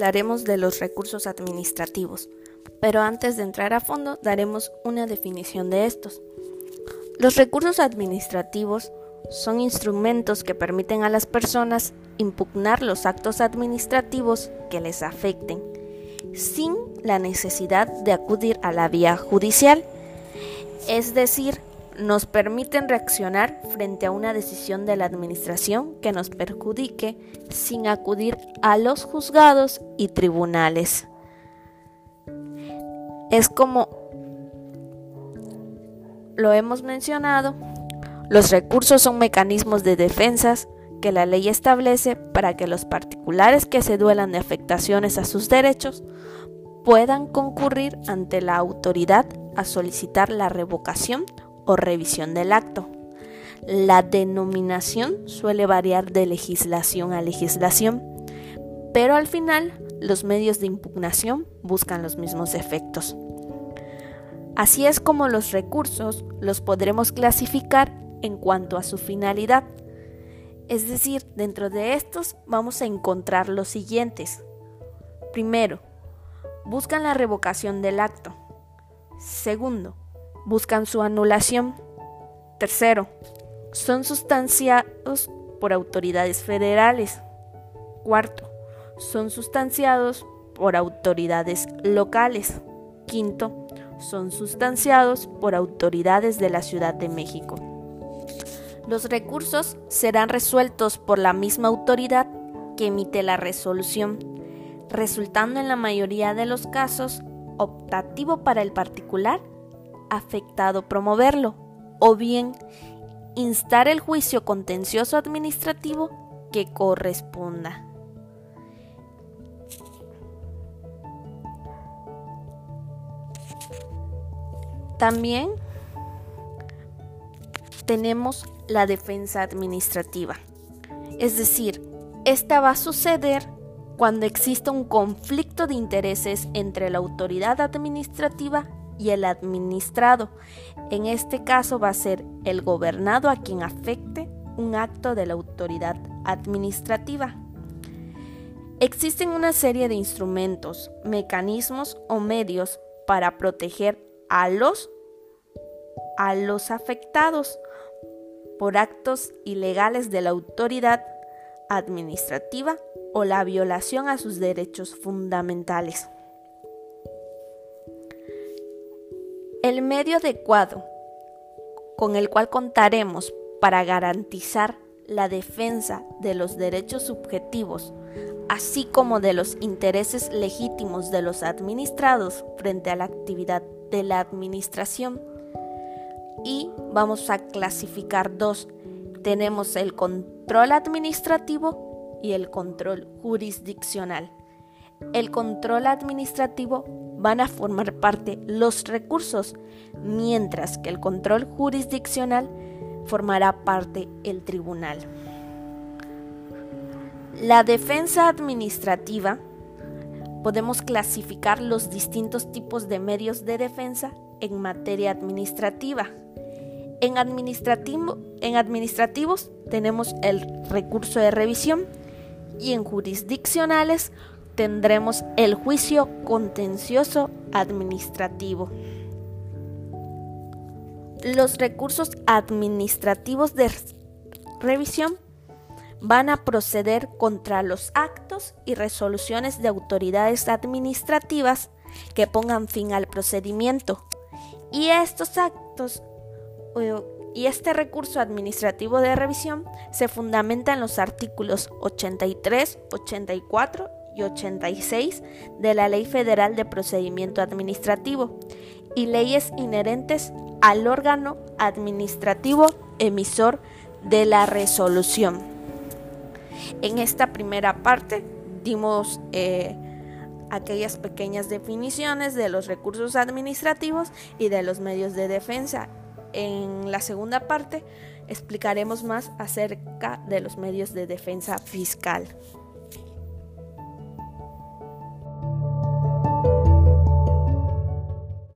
hablaremos de los recursos administrativos, pero antes de entrar a fondo daremos una definición de estos. Los recursos administrativos son instrumentos que permiten a las personas impugnar los actos administrativos que les afecten, sin la necesidad de acudir a la vía judicial, es decir, nos permiten reaccionar frente a una decisión de la Administración que nos perjudique sin acudir a los juzgados y tribunales. Es como lo hemos mencionado, los recursos son mecanismos de defensas que la ley establece para que los particulares que se duelan de afectaciones a sus derechos puedan concurrir ante la autoridad a solicitar la revocación o revisión del acto. La denominación suele variar de legislación a legislación, pero al final los medios de impugnación buscan los mismos efectos. Así es como los recursos los podremos clasificar en cuanto a su finalidad. Es decir, dentro de estos vamos a encontrar los siguientes. Primero, buscan la revocación del acto. Segundo, buscan su anulación. Tercero, son sustanciados por autoridades federales. Cuarto, son sustanciados por autoridades locales. Quinto, son sustanciados por autoridades de la Ciudad de México. Los recursos serán resueltos por la misma autoridad que emite la resolución, resultando en la mayoría de los casos optativo para el particular afectado promoverlo, o bien instar el juicio contencioso administrativo que corresponda. También tenemos la defensa administrativa. Es decir, esta va a suceder cuando exista un conflicto de intereses entre la autoridad administrativa y el administrado. En este caso va a ser el gobernado a quien afecte un acto de la autoridad administrativa. Existen una serie de instrumentos, mecanismos o medios para proteger a los a los afectados por actos ilegales de la autoridad administrativa o la violación a sus derechos fundamentales. El medio adecuado con el cual contaremos para garantizar la defensa de los derechos subjetivos, así como de los intereses legítimos de los administrados frente a la actividad de la administración. Y vamos a clasificar dos. Tenemos el control administrativo y el control jurisdiccional. El control administrativo van a formar parte los recursos, mientras que el control jurisdiccional formará parte el tribunal. La defensa administrativa podemos clasificar los distintos tipos de medios de defensa en materia administrativa. En, administrativo, en administrativos tenemos el recurso de revisión y en jurisdiccionales tendremos el juicio contencioso administrativo. Los recursos administrativos de revisión van a proceder contra los actos y resoluciones de autoridades administrativas que pongan fin al procedimiento. Y estos actos y este recurso administrativo de revisión se fundamenta en los artículos 83, 84 y 86 de la Ley Federal de Procedimiento Administrativo y leyes inherentes al órgano administrativo emisor de la resolución. En esta primera parte dimos eh, aquellas pequeñas definiciones de los recursos administrativos y de los medios de defensa. En la segunda parte explicaremos más acerca de los medios de defensa fiscal.